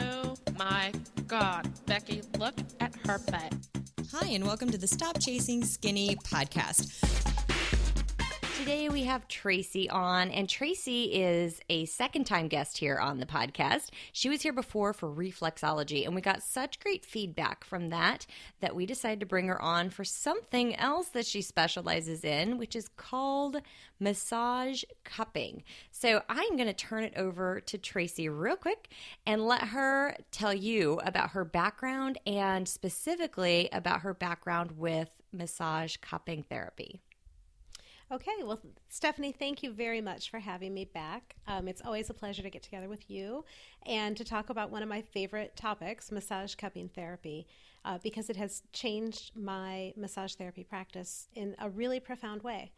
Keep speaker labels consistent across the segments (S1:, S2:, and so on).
S1: Oh my god, Becky, look at her butt.
S2: Hi, and welcome to the Stop Chasing Skinny podcast. Today we have Tracy on, and Tracy is a second time guest here on the podcast. She was here before for reflexology, and we got such great feedback from that that we decided to bring her on for something else that she specializes in, which is called massage cupping. So I'm going to turn it over to Tracy real quick and let her tell you about her background and specifically about her background with massage cupping therapy.
S3: Okay, well, Stephanie, thank you very much for having me back. Um, it's always a pleasure to get together with you and to talk about one of my favorite topics, massage cupping therapy, uh, because it has changed my massage therapy practice in a really profound way.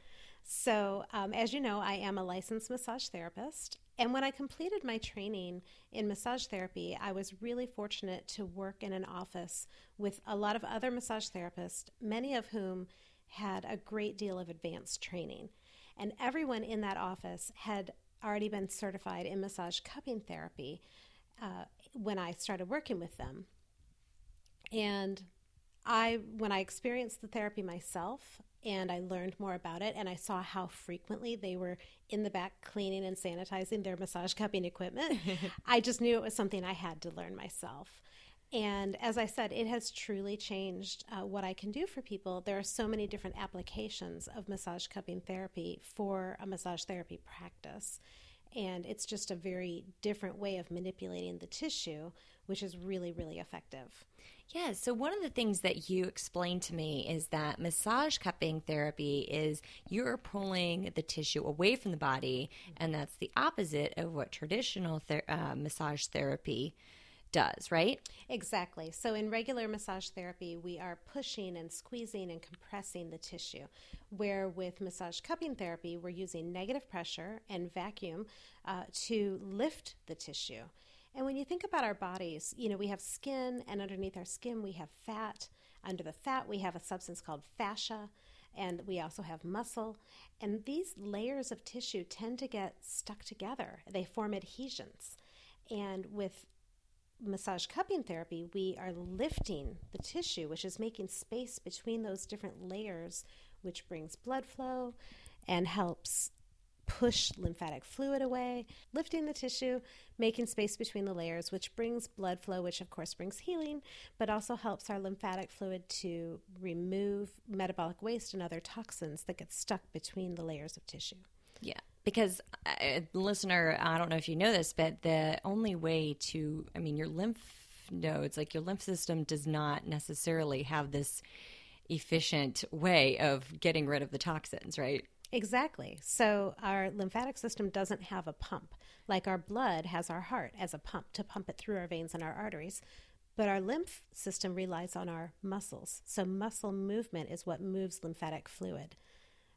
S3: So, um, as you know, I am a licensed massage therapist. And when I completed my training in massage therapy, I was really fortunate to work in an office with a lot of other massage therapists, many of whom had a great deal of advanced training. And everyone in that office had already been certified in massage cupping therapy uh, when I started working with them. And I, when I experienced the therapy myself, and I learned more about it, and I saw how frequently they were in the back cleaning and sanitizing their massage cupping equipment, I just knew it was something I had to learn myself. And as I said, it has truly changed uh, what I can do for people. There are so many different applications of massage cupping therapy for a massage therapy practice. And it's just a very different way of manipulating the tissue, which is really, really effective.
S2: Yeah, so one of the things that you explained to me is that massage cupping therapy is you're pulling the tissue away from the body, and that's the opposite of what traditional ther- uh, massage therapy does, right?
S3: Exactly. So, in regular massage therapy, we are pushing and squeezing and compressing the tissue. Where with massage cupping therapy, we're using negative pressure and vacuum uh, to lift the tissue. And when you think about our bodies, you know, we have skin, and underneath our skin, we have fat. Under the fat, we have a substance called fascia and we also have muscle. And these layers of tissue tend to get stuck together, they form adhesions. And with massage cupping therapy, we are lifting the tissue, which is making space between those different layers, which brings blood flow and helps push lymphatic fluid away, lifting the tissue, making space between the layers, which brings blood flow, which of course brings healing, but also helps our lymphatic fluid to remove metabolic waste and other toxins that get stuck between the layers of tissue.
S2: Yeah because uh, listener i don't know if you know this but the only way to i mean your lymph nodes like your lymph system does not necessarily have this efficient way of getting rid of the toxins right?
S3: Exactly. So our lymphatic system doesn't have a pump. Like our blood has our heart as a pump to pump it through our veins and our arteries but our lymph system relies on our muscles. So muscle movement is what moves lymphatic fluid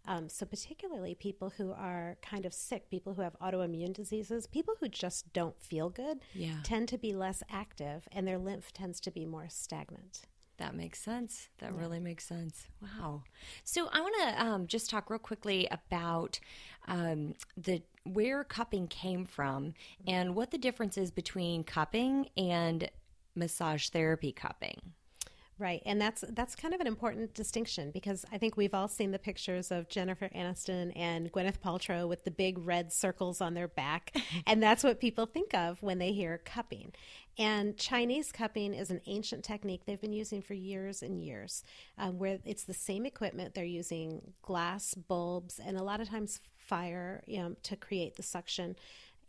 S3: um, so, particularly people who are kind of sick, people who have autoimmune diseases, people who just don't feel good,
S2: yeah.
S3: tend to be less active and their lymph tends to be more stagnant.
S2: That makes sense. That yeah. really makes sense. Wow. So I want to um, just talk real quickly about um, the where cupping came from and what the difference is between cupping and massage therapy cupping.
S3: Right, and that's that's kind of an important distinction because I think we've all seen the pictures of Jennifer Aniston and Gwyneth Paltrow with the big red circles on their back, and that's what people think of when they hear cupping. And Chinese cupping is an ancient technique they've been using for years and years, um, where it's the same equipment. They're using glass bulbs and a lot of times fire you know, to create the suction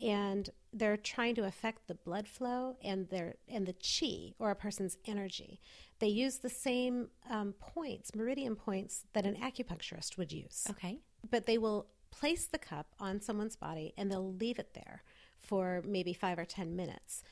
S3: and they're trying to affect the blood flow and their and the chi or a person's energy. They use the same um, points, meridian points that an acupuncturist would use.
S2: Okay,
S3: but they will place the cup on someone's body and they'll leave it there for maybe five or ten minutes.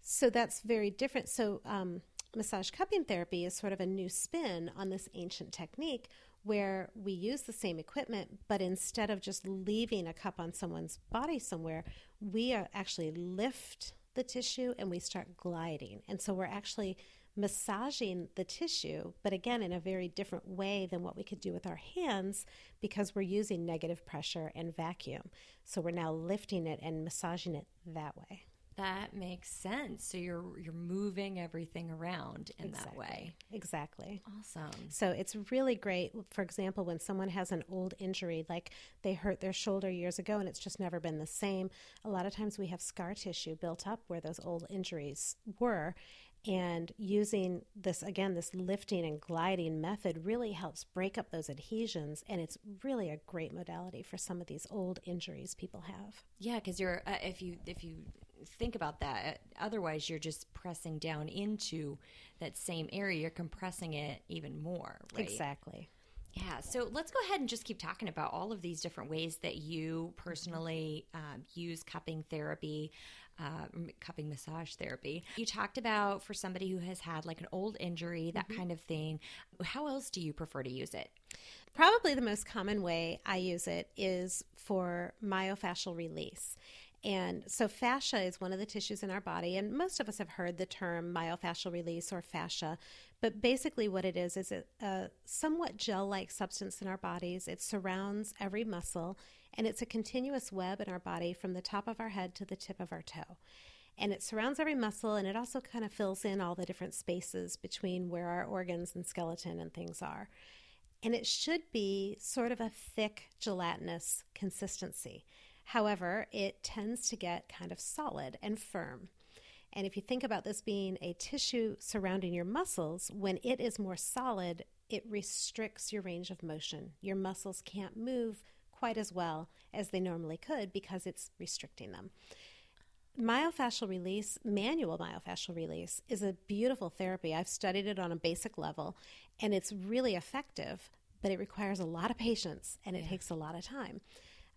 S3: So that's very different. So um, massage cupping therapy is sort of a new spin on this ancient technique where we use the same equipment, but instead of just leaving a cup on someone's body somewhere, we actually lift the tissue and we start gliding. And so we're actually massaging the tissue, but again, in a very different way than what we could do with our hands because we're using negative pressure and vacuum. So we're now lifting it and massaging it that way.
S2: That makes sense. So you're you're moving everything around in
S3: exactly.
S2: that way.
S3: Exactly.
S2: Awesome.
S3: So it's really great. For example, when someone has an old injury, like they hurt their shoulder years ago and it's just never been the same, a lot of times we have scar tissue built up where those old injuries were. And using this, again, this lifting and gliding method really helps break up those adhesions. And it's really a great modality for some of these old injuries people have.
S2: Yeah, because you're uh, if you if you think about that, otherwise you're just pressing down into that same area. You're compressing it even more. Right?
S3: Exactly.
S2: Yeah, so let's go ahead and just keep talking about all of these different ways that you personally um, use cupping therapy, uh, cupping massage therapy. You talked about for somebody who has had like an old injury, that kind of thing. How else do you prefer to use it?
S3: Probably the most common way I use it is for myofascial release. And so, fascia is one of the tissues in our body, and most of us have heard the term myofascial release or fascia. But basically, what it is is a, a somewhat gel like substance in our bodies. It surrounds every muscle, and it's a continuous web in our body from the top of our head to the tip of our toe. And it surrounds every muscle, and it also kind of fills in all the different spaces between where our organs and skeleton and things are. And it should be sort of a thick, gelatinous consistency. However, it tends to get kind of solid and firm. And if you think about this being a tissue surrounding your muscles, when it is more solid, it restricts your range of motion. Your muscles can't move quite as well as they normally could because it's restricting them. Myofascial release, manual myofascial release, is a beautiful therapy. I've studied it on a basic level and it's really effective, but it requires a lot of patience and it takes a lot of time.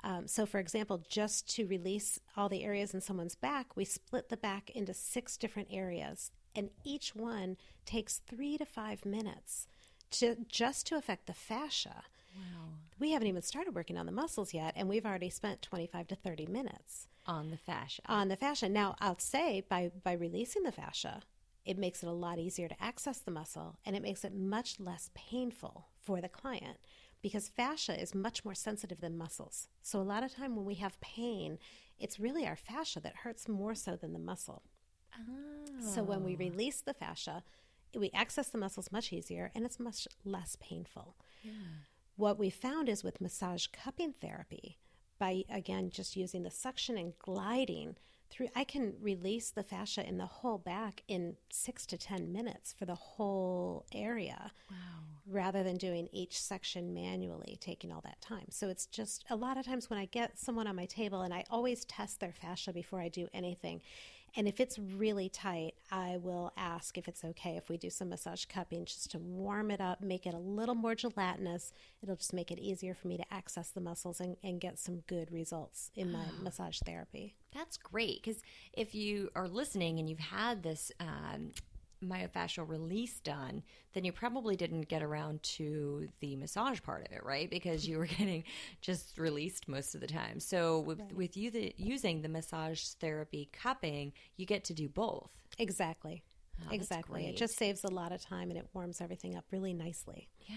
S3: Um, so, for example, just to release all the areas in someone's back, we split the back into six different areas, and each one takes three to five minutes to just to affect the fascia.
S2: Wow.
S3: We haven't even started working on the muscles yet, and we've already spent 25 to 30 minutes
S2: On the fascia.
S3: on the fascia. Now, I'll say by, by releasing the fascia, it makes it a lot easier to access the muscle and it makes it much less painful for the client because fascia is much more sensitive than muscles. So, a lot of time when we have pain, it's really our fascia that hurts more so than the muscle. So, when we oh. release the fascia, we access the muscles much easier and it's much less painful. What we found is with massage cupping therapy, by again just using the suction and gliding through, I can release the fascia in the whole back in six to 10 minutes for the whole area rather than doing each section manually, taking all that time. So it's just a lot of times when I get someone on my table, and I always test their fascia before I do anything. And if it's really tight, I will ask if it's okay if we do some massage cupping just to warm it up, make it a little more gelatinous. It'll just make it easier for me to access the muscles and, and get some good results in my massage therapy.
S2: That's great because if you are listening and you've had this um, myofascial release done, then you probably didn't get around to the massage part of it, right? Because you were getting just released most of the time. So with, with you the, using the massage therapy cupping, you get to do both.
S3: Exactly.
S2: Oh,
S3: exactly. It just saves a lot of time and it warms everything up really nicely.
S2: Yeah.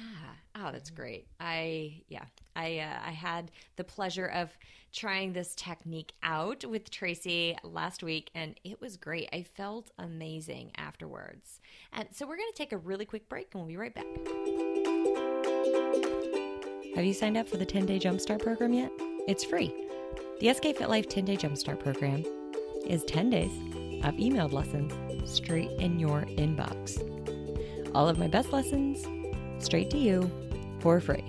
S2: Oh, that's great. I yeah. I uh, I had the pleasure of trying this technique out with Tracy last week, and it was great. I felt amazing afterwards. And so we're going to take a really quick break, and we'll be right back. Have you signed up for the 10 day Jumpstart program yet? It's free. The SK Fit Life 10 day Jumpstart program is 10 days of emailed lessons straight in your inbox. All of my best lessons straight to you for free.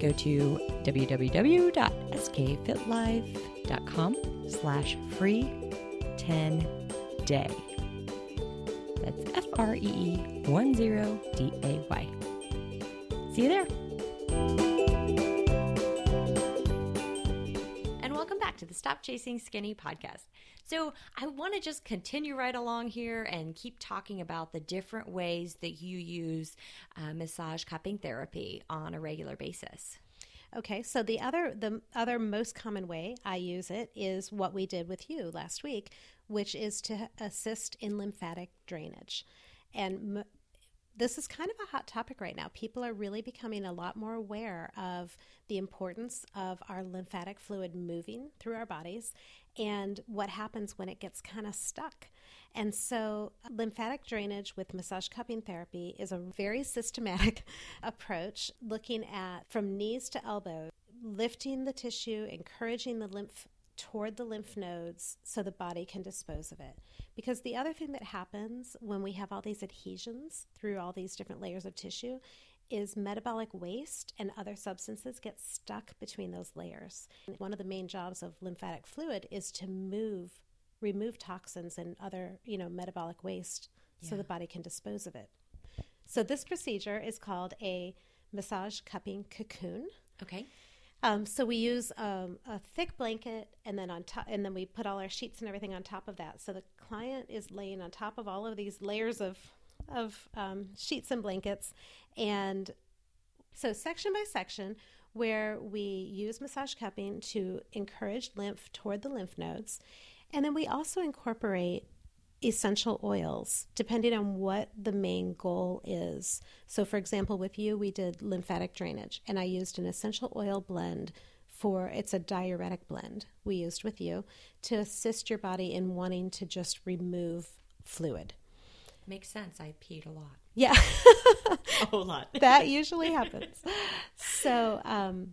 S2: Go to www.skfitlife.com slash free 10 day. That's F R E E 1 0 D A Y. See you there. And welcome back to the Stop Chasing Skinny podcast. So, I want to just continue right along here and keep talking about the different ways that you use uh, massage cupping therapy on a regular basis.
S3: Okay, so the other the other most common way I use it is what we did with you last week, which is to assist in lymphatic drainage. And m- this is kind of a hot topic right now. People are really becoming a lot more aware of the importance of our lymphatic fluid moving through our bodies and what happens when it gets kind of stuck. And so, lymphatic drainage with massage cupping therapy is a very systematic approach looking at from knees to elbow, lifting the tissue, encouraging the lymph toward the lymph nodes so the body can dispose of it. Because the other thing that happens when we have all these adhesions through all these different layers of tissue is metabolic waste and other substances get stuck between those layers. One of the main jobs of lymphatic fluid is to move, remove toxins and other, you know, metabolic waste yeah. so the body can dispose of it. So this procedure is called a massage cupping cocoon.
S2: Okay.
S3: Um, so we use um, a thick blanket, and then on top, and then we put all our sheets and everything on top of that. So the client is laying on top of all of these layers of of um, sheets and blankets, and so section by section, where we use massage cupping to encourage lymph toward the lymph nodes, and then we also incorporate essential oils depending on what the main goal is. So, for example, with you, we did lymphatic drainage, and I used an essential oil blend for it's a diuretic blend we used with you to assist your body in wanting to just remove fluid.
S2: Makes sense. I peed a lot.
S3: Yeah.
S2: a whole lot.
S3: that usually happens. So, um,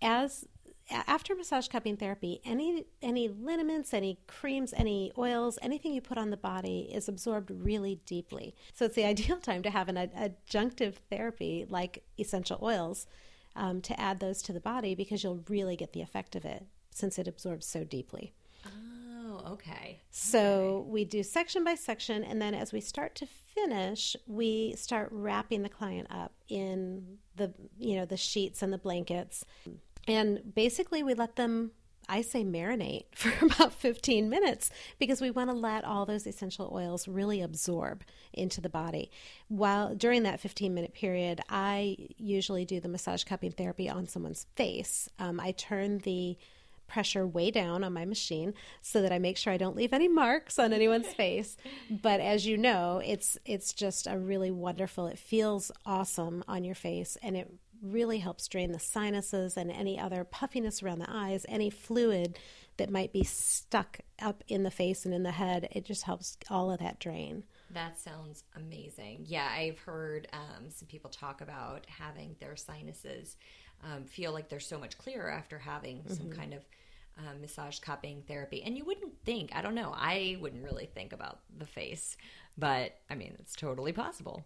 S3: as after massage cupping therapy, any any liniments, any creams, any oils, anything you put on the body is absorbed really deeply. So it's the ideal time to have an adjunctive therapy like essential oils um, to add those to the body because you'll really get the effect of it since it absorbs so deeply.
S2: Oh, okay.
S3: So okay. we do section by section, and then as we start to finish, we start wrapping the client up in the you know the sheets and the blankets, and basically we let them. I say marinate for about 15 minutes because we want to let all those essential oils really absorb into the body. While during that 15 minute period, I usually do the massage cupping therapy on someone's face. Um, I turn the pressure way down on my machine so that I make sure I don't leave any marks on anyone's face. But as you know, it's it's just a really wonderful. It feels awesome on your face and it really helps drain the sinuses and any other puffiness around the eyes, any fluid that might be stuck up in the face and in the head. It just helps all of that drain.
S2: That sounds amazing. Yeah, I've heard um, some people talk about having their sinuses um, feel like they're so much clearer after having mm-hmm. some kind of um, massage cupping therapy. And you wouldn't think, I don't know, I wouldn't really think about the face, but I mean, it's totally possible.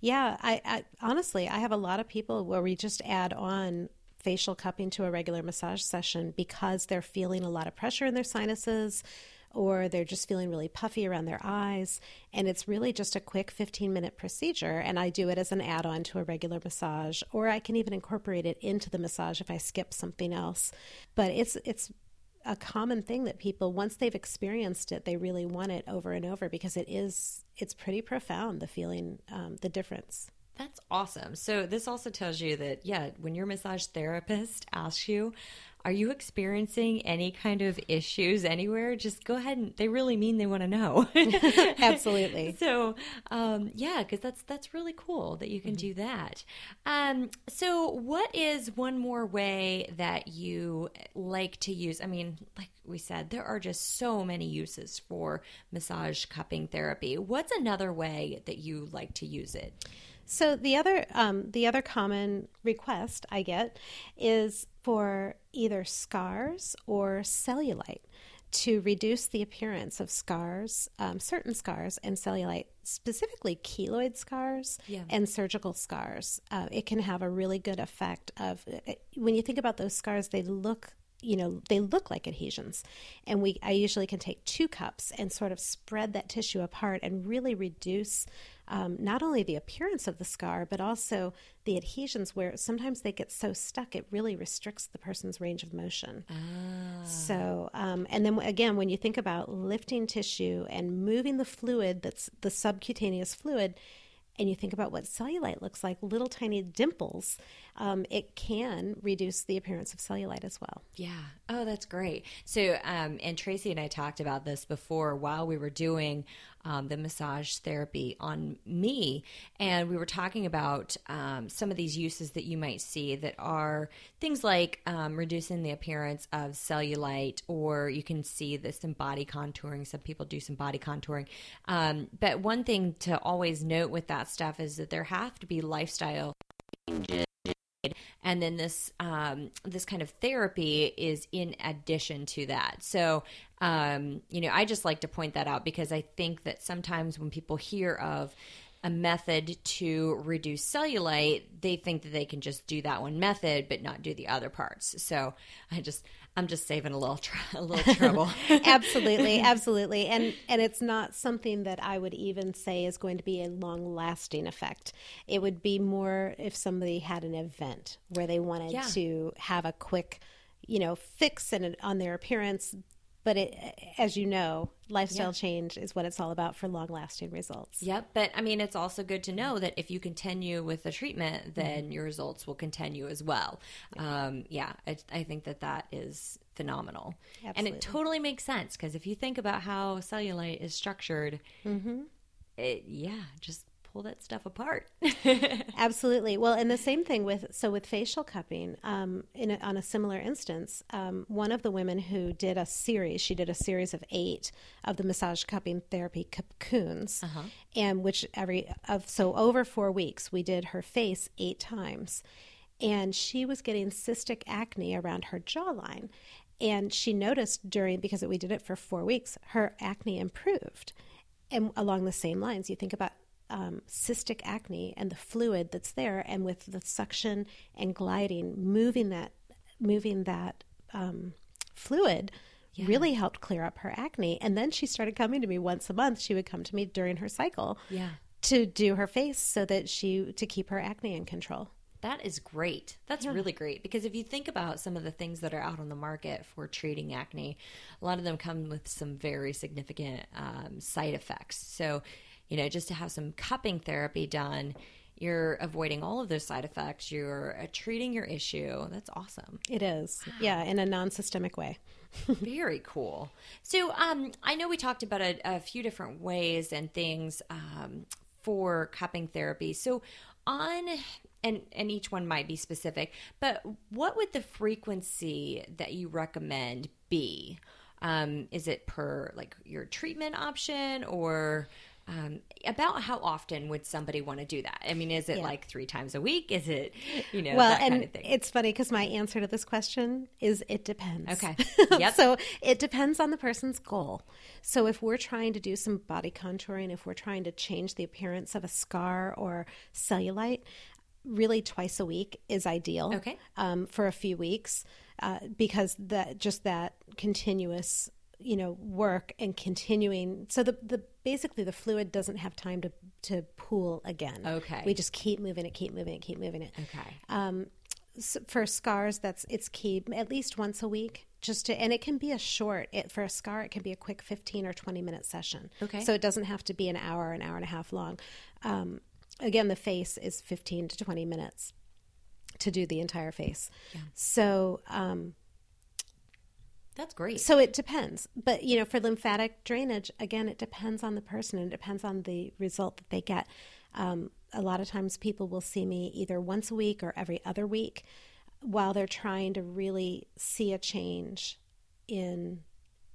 S3: Yeah, I, I honestly, I have a lot of people where we just add on facial cupping to a regular massage session because they're feeling a lot of pressure in their sinuses or they're just feeling really puffy around their eyes. And it's really just a quick 15 minute procedure. And I do it as an add on to a regular massage, or I can even incorporate it into the massage if I skip something else. But it's, it's, a common thing that people once they've experienced it they really want it over and over because it is it's pretty profound the feeling um, the difference
S2: that's awesome. So this also tells you that yeah, when your massage therapist asks you, are you experiencing any kind of issues anywhere? Just go ahead and they really mean they want to know.
S3: Absolutely.
S2: so, um, yeah, because that's that's really cool that you can mm-hmm. do that. Um, so, what is one more way that you like to use? I mean, like we said, there are just so many uses for massage cupping therapy. What's another way that you like to use it?
S3: So the other um, the other common request I get is for either scars or cellulite to reduce the appearance of scars, um, certain scars and cellulite, specifically keloid scars yeah. and surgical scars. Uh, it can have a really good effect of uh, when you think about those scars, they look you know they look like adhesions and we i usually can take two cups and sort of spread that tissue apart and really reduce um, not only the appearance of the scar, but also the adhesions, where sometimes they get so stuck it really restricts the person's range of motion. Ah. So, um, and then again, when you think about lifting tissue and moving the fluid that's the subcutaneous fluid, and you think about what cellulite looks like, little tiny dimples, um, it can reduce the appearance of cellulite as well.
S2: Yeah. Oh, that's great. So, um, and Tracy and I talked about this before while we were doing um, the massage therapy on me. And we were talking about um, some of these uses that you might see that are things like um, reducing the appearance of cellulite, or you can see this in body contouring. Some people do some body contouring. Um, but one thing to always note with that stuff is that there have to be lifestyle changes and then this um, this kind of therapy is in addition to that. So um, you know, I just like to point that out because I think that sometimes when people hear of a method to reduce cellulite, they think that they can just do that one method but not do the other parts. So I just I'm just saving a little tr- a little trouble.
S3: absolutely, absolutely, and and it's not something that I would even say is going to be a long lasting effect. It would be more if somebody had an event where they wanted yeah. to have a quick, you know, fix and on their appearance but it, as you know, lifestyle yeah. change is what it's all about for long lasting results.
S2: Yep. But I mean, it's also good to know that if you continue with the treatment, then mm-hmm. your results will continue as well. Yeah, um, yeah I, I, think that that is phenomenal. Absolutely. And it totally makes sense because if you think about how cellulite is structured, mm-hmm. it, yeah, just pull that stuff apart.
S3: Absolutely. Well, and the same thing with so with facial cupping. Um, in a, on a similar instance, um, one of the women who did a series, she did a series of eight of the massage cupping therapy cocoons, uh-huh. and which every of so over four weeks we did her face eight times, and she was getting cystic acne around her jawline. And she noticed during, because we did it for four weeks, her acne improved. And along the same lines, you think about um, cystic acne and the fluid that's there, and with the suction and gliding, moving that, moving that um, fluid. Yeah. really helped clear up her acne. And then she started coming to me once a month. She would come to me during her cycle
S2: yeah.
S3: to do her face so that she to keep her acne in control.
S2: That is great. That's yeah. really great because if you think about some of the things that are out on the market for treating acne, a lot of them come with some very significant um, side effects. So you know, just to have some cupping therapy done, you're avoiding all of those side effects. You're uh, treating your issue. That's awesome.
S3: It is. Yeah, in a non systemic way.
S2: Very cool. So, um, I know we talked about a, a few different ways and things um, for cupping therapy. So, on and and each one might be specific, but what would the frequency that you recommend be? Um, is it per like your treatment option or um, about how often would somebody want to do that? I mean, is it yeah. like three times a week? Is it, you know, well, and
S3: it's funny because my answer to this question is it depends.
S2: Okay.
S3: Yep. so it depends on the person's goal. So if we're trying to do some body contouring, if we're trying to change the appearance of a scar or cellulite, really twice a week is ideal.
S2: Okay.
S3: Um, for a few weeks, uh, because that just that continuous you know work and continuing. So the the basically the fluid doesn't have time to to pool again.
S2: Okay.
S3: We just keep moving it keep moving it keep moving it.
S2: Okay.
S3: Um so for scars that's it's key at least once a week just to and it can be a short it for a scar it can be a quick 15 or 20 minute session.
S2: Okay.
S3: So it doesn't have to be an hour an hour and a half long. Um, again the face is 15 to 20 minutes to do the entire face.
S2: Yeah.
S3: so um,
S2: that's great.
S3: So it depends. But, you know, for lymphatic drainage, again, it depends on the person and it depends on the result that they get. Um, a lot of times people will see me either once a week or every other week while they're trying to really see a change in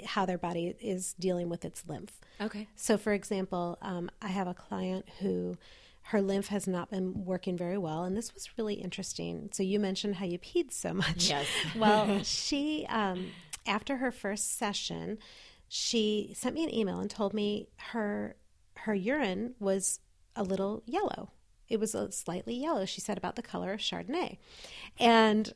S3: how their body is dealing with its lymph.
S2: Okay.
S3: So, for example, um, I have a client who her lymph has not been working very well. And this was really interesting. So, you mentioned how you peed so much.
S2: Yes.
S3: well, she um, after her first session, she sent me an email and told me her her urine was a little yellow. It was a slightly yellow. She said about the color of Chardonnay, and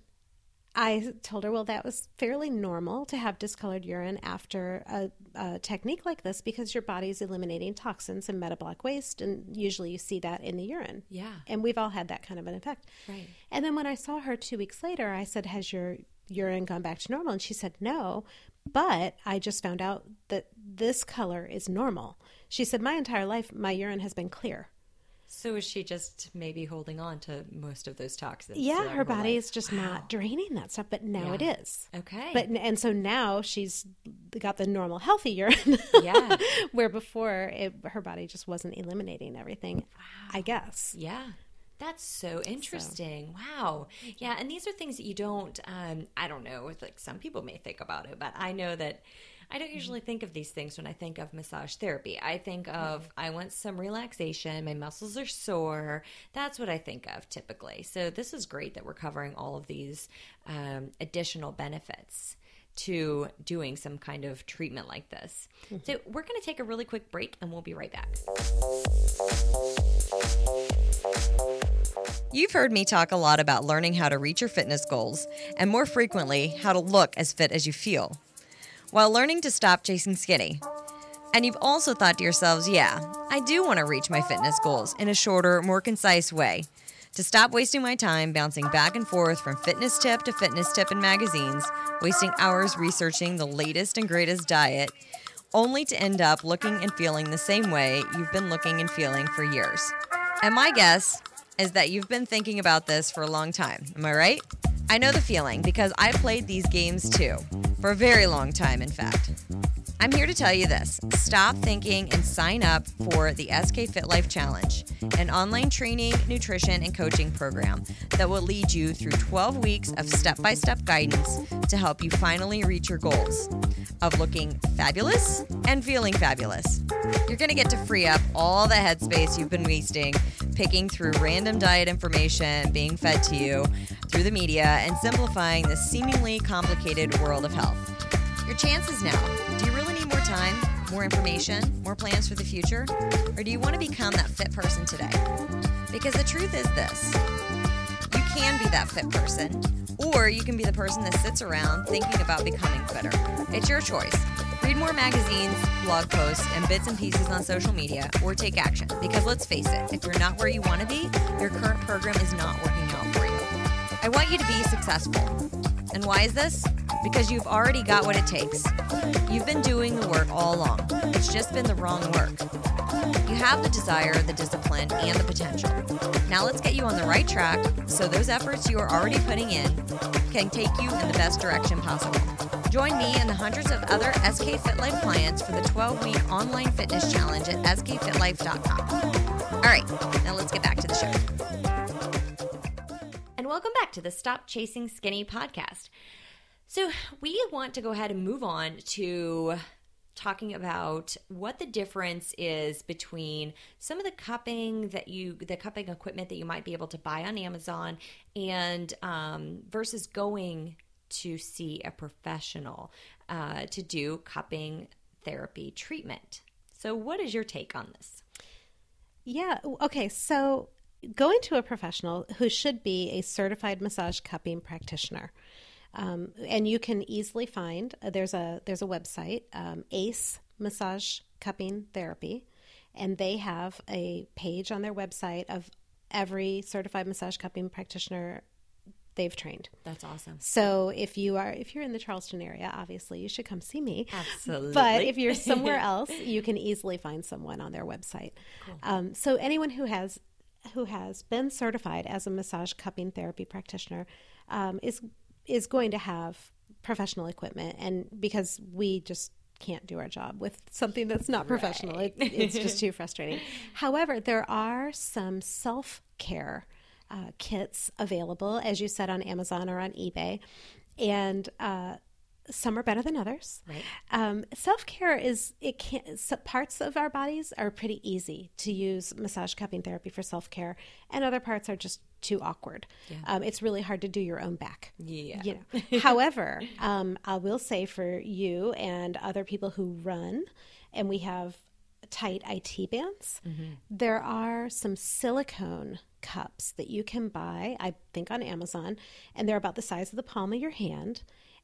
S3: I told her, well, that was fairly normal to have discolored urine after a, a, technique like this because your body's eliminating toxins and metabolic waste, and usually you see that in the urine.
S2: Yeah.
S3: And we've all had that kind of an effect.
S2: Right.
S3: And then when I saw her two weeks later, I said, Has your urine gone back to normal? And she said, no, but I just found out that this color is normal. She said, my entire life, my urine has been clear.
S2: So is she just maybe holding on to most of those toxins?
S3: Yeah, her body is just not draining that stuff, but now it
S2: Yeah.
S3: is.
S2: Okay.
S3: But and so now she's got the normal healthy urine.
S2: Yeah.
S3: Where before it, her body just wasn't eliminating everything. I guess.
S2: Yeah. That's so interesting. Wow. Yeah. And these are things that you don't, um, I don't know. Like some people may think about it, but I know that I don't usually think of these things when I think of massage therapy. I think of, I want some relaxation, my muscles are sore. That's what I think of typically. So this is great that we're covering all of these um, additional benefits to doing some kind of treatment like this. So we're going to take a really quick break and we'll be right back. You've heard me talk a lot about learning how to reach your fitness goals, and more frequently, how to look as fit as you feel, while learning to stop chasing skinny. And you've also thought to yourselves, yeah, I do want to reach my fitness goals in a shorter, more concise way. To stop wasting my time bouncing back and forth from fitness tip to fitness tip in magazines, wasting hours researching the latest and greatest diet, only to end up looking and feeling the same way you've been looking and feeling for years. And my guess is that you've been thinking about this for a long time. Am I right? I know the feeling because I played these games too, for a very long time, in fact. I'm here to tell you this stop thinking and sign up for the SK Fit Life Challenge, an online training, nutrition, and coaching program that will lead you through 12 weeks of step by step guidance to help you finally reach your goals of looking fabulous and feeling fabulous. You're going to get to free up all the headspace you've been wasting picking through random diet information being fed to you through the media and simplifying the seemingly complicated world of health. Your chances now. Do you really more time, more information, more plans for the future? Or do you want to become that fit person today? Because the truth is this you can be that fit person, or you can be the person that sits around thinking about becoming fitter. It's your choice. Read more magazines, blog posts, and bits and pieces on social media, or take action. Because let's face it, if you're not where you want to be, your current program is not working out for you. I want you to be successful. And why is this? Because you've already got what it takes. You've been doing the work all along. It's just been the wrong work. You have the desire, the discipline, and the potential. Now let's get you on the right track so those efforts you are already putting in can take you in the best direction possible. Join me and the hundreds of other SK Fit Life clients for the 12 week online fitness challenge at skfitlife.com. All right, now let's get back to the show. And welcome back to the Stop Chasing Skinny podcast. So, we want to go ahead and move on to talking about what the difference is between some of the cupping that you the cupping equipment that you might be able to buy on Amazon and um, versus going to see a professional uh, to do cupping therapy treatment. So, what is your take on this?
S3: Yeah. Okay. So going to a professional who should be a certified massage cupping practitioner. Um, and you can easily find uh, there's a there's a website um, Ace Massage Cupping Therapy, and they have a page on their website of every certified massage cupping practitioner they've trained.
S2: That's awesome.
S3: So if you are if you're in the Charleston area, obviously you should come see me.
S2: Absolutely.
S3: But if you're somewhere else, you can easily find someone on their website. Um, so anyone who has who has been certified as a massage cupping therapy practitioner um, is is going to have professional equipment, and because we just can't do our job with something that's not professional, it, it's just too frustrating. However, there are some self care uh, kits available, as you said, on Amazon or on eBay, and uh, some are better than others.
S2: Right.
S3: Um, Self care is it can so parts of our bodies are pretty easy to use massage cupping therapy for self care, and other parts are just too awkward. Um, it's really hard to do your own back.
S2: Yeah.
S3: You know. However, um, I will say for you and other people who run, and we have tight IT bands, there are some silicone cups that you can buy, I think on Amazon, and they're about the size of the palm of your hand.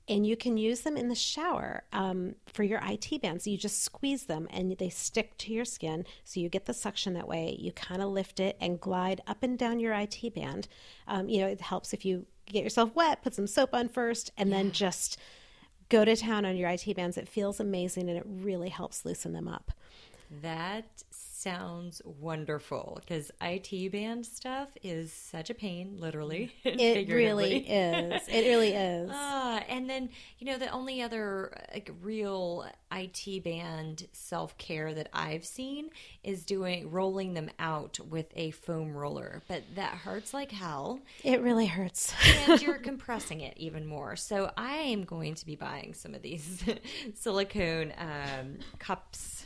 S3: And you can use them in the shower um, for your IT bands. You just squeeze them and they stick to your skin. So you get the suction that way. You kind of lift it and glide up and down your IT band. Um, you know, it helps if you get yourself wet, put some soap on first, and then just go to town on your IT bands. It feels amazing and it really helps loosen them up.
S2: That sounds wonderful because IT band stuff is such a pain, literally.
S3: It really is. It really is.
S2: Ah, and then you know the only other like real IT band self care that I've seen is doing rolling them out with a foam roller, but that hurts like hell,
S3: It really hurts.
S2: and you're compressing it even more. So I am going to be buying some of these silicone um, cups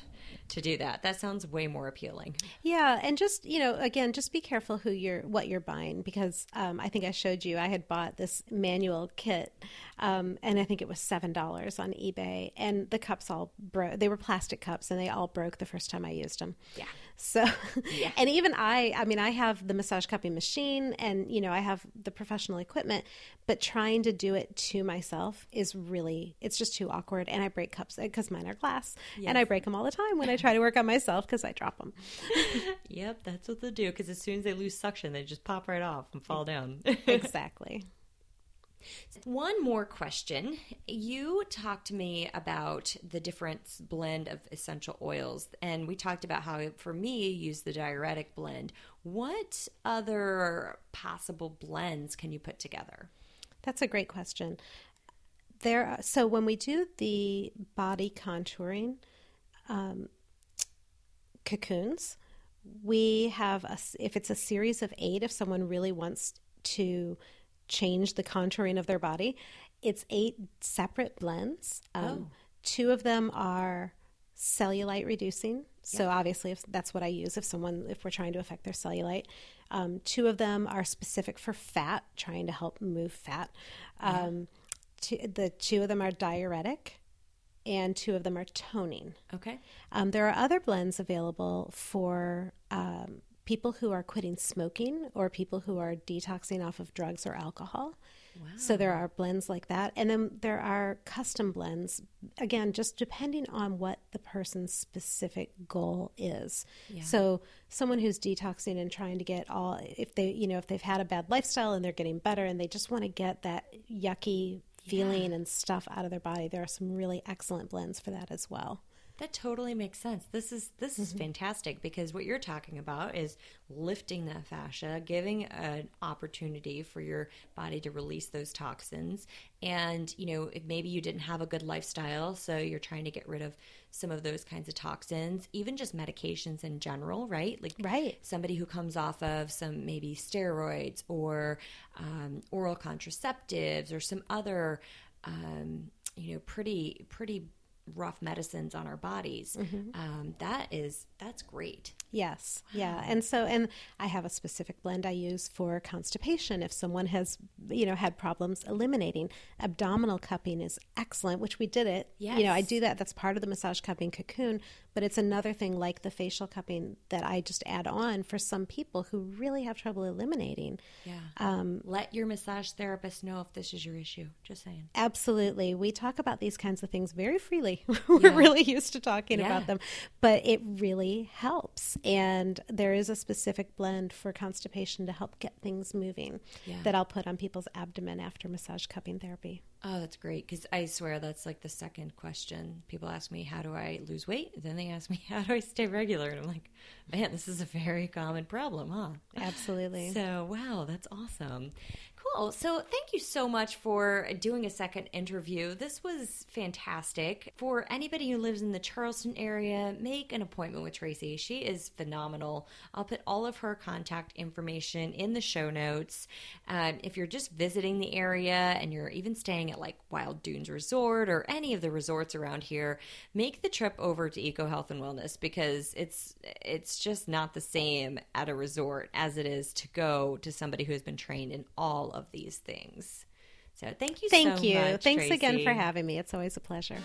S2: to do that. That sounds way more appealing.
S3: Yeah, and just you know, again, just be careful who you're, what you're buying, because um, I think I showed you I had bought this manual kit, um, and I think it was seven dollars on eBay, and the cups all broke. They were plastic cups, and they all broke the first time I used them.
S2: Yeah.
S3: So, and even I, I mean, I have the massage cupping machine, and you know, I have the professional equipment, but trying to do it to myself is really, it's just too awkward, and I break cups uh, because mine are glass, and I break them all the time when I try to work on myself because I drop them.
S2: Yep, that's what they do. Because as soon as they lose suction, they just pop right off and fall down.
S3: exactly.
S2: One more question. You talked to me about the different blend of essential oils, and we talked about how, for me, use the diuretic blend. What other possible blends can you put together?
S3: That's a great question. There, are, so when we do the body contouring um, cocoons, we have a, if it's a series of eight, if someone really wants to change the contouring of their body, it's eight separate blends. Um, Two of them are cellulite reducing. So obviously, if that's what I use, if someone if we're trying to affect their cellulite, um, two of them are specific for fat, trying to help move fat. Um, two, the two of them are diuretic, and two of them are toning.
S2: Okay.
S3: Um, there are other blends available for um, people who are quitting smoking or people who are detoxing off of drugs or alcohol. So there are blends like that. And then there are custom blends, again, just depending on what the person's specific goal is. So someone who's detoxing and trying to get all, if they, you know, if they've had a bad lifestyle and they're getting better and they just want to get that yucky feeling and stuff out of their body, there are some really excellent blends for that as well.
S2: That totally makes sense. This is this is fantastic because what you're talking about is lifting that fascia, giving an opportunity for your body to release those toxins. And you know, if maybe you didn't have a good lifestyle, so you're trying to get rid of some of those kinds of toxins, even just medications in general, right? Like
S3: Right.
S2: somebody who comes off of some maybe steroids or um, oral contraceptives or some other, um, you know, pretty pretty rough medicines on our bodies. Um, that is that's great.
S3: Yes, yeah, and so and I have a specific blend I use for constipation. If someone has, you know, had problems eliminating, abdominal cupping is excellent, which we did it. Yeah. you know, I do that. That's part of the massage cupping cocoon, but it's another thing like the facial cupping that I just add on for some people who really have trouble eliminating.
S2: Yeah. Um, Let your massage therapist know if this is your issue. Just saying.
S3: Absolutely. We talk about these kinds of things very freely. We're really used to talking
S2: Yeah.
S3: about them, but it really helps. And there is a specific blend for constipation to help get things moving
S2: Yeah.
S3: that I'll put on people's abdomen after massage cupping therapy.
S2: Oh, that's great because I swear that's like the second question. People ask me, "How do I lose weight?" Then they ask me, "How do I stay regular?" And I'm like, "Man, this is a very common problem, huh?"
S3: Absolutely.
S2: So, wow, that's awesome. Cool. So, thank you so much for doing a second interview. This was fantastic. For anybody who lives in the Charleston area, make an appointment with Tracy. She is phenomenal. I'll put all of her contact information in the show notes. Um, if you're just visiting the area and you're even staying at like Wild Dunes Resort or any of the resorts around here, make the trip over to Eco Health and Wellness because it's it's just not the same at a resort as it is to go to somebody who has been trained in all of these things. So thank you
S3: Thank
S2: so
S3: you.
S2: much,
S3: Thanks again for having me. It's always a pleasure.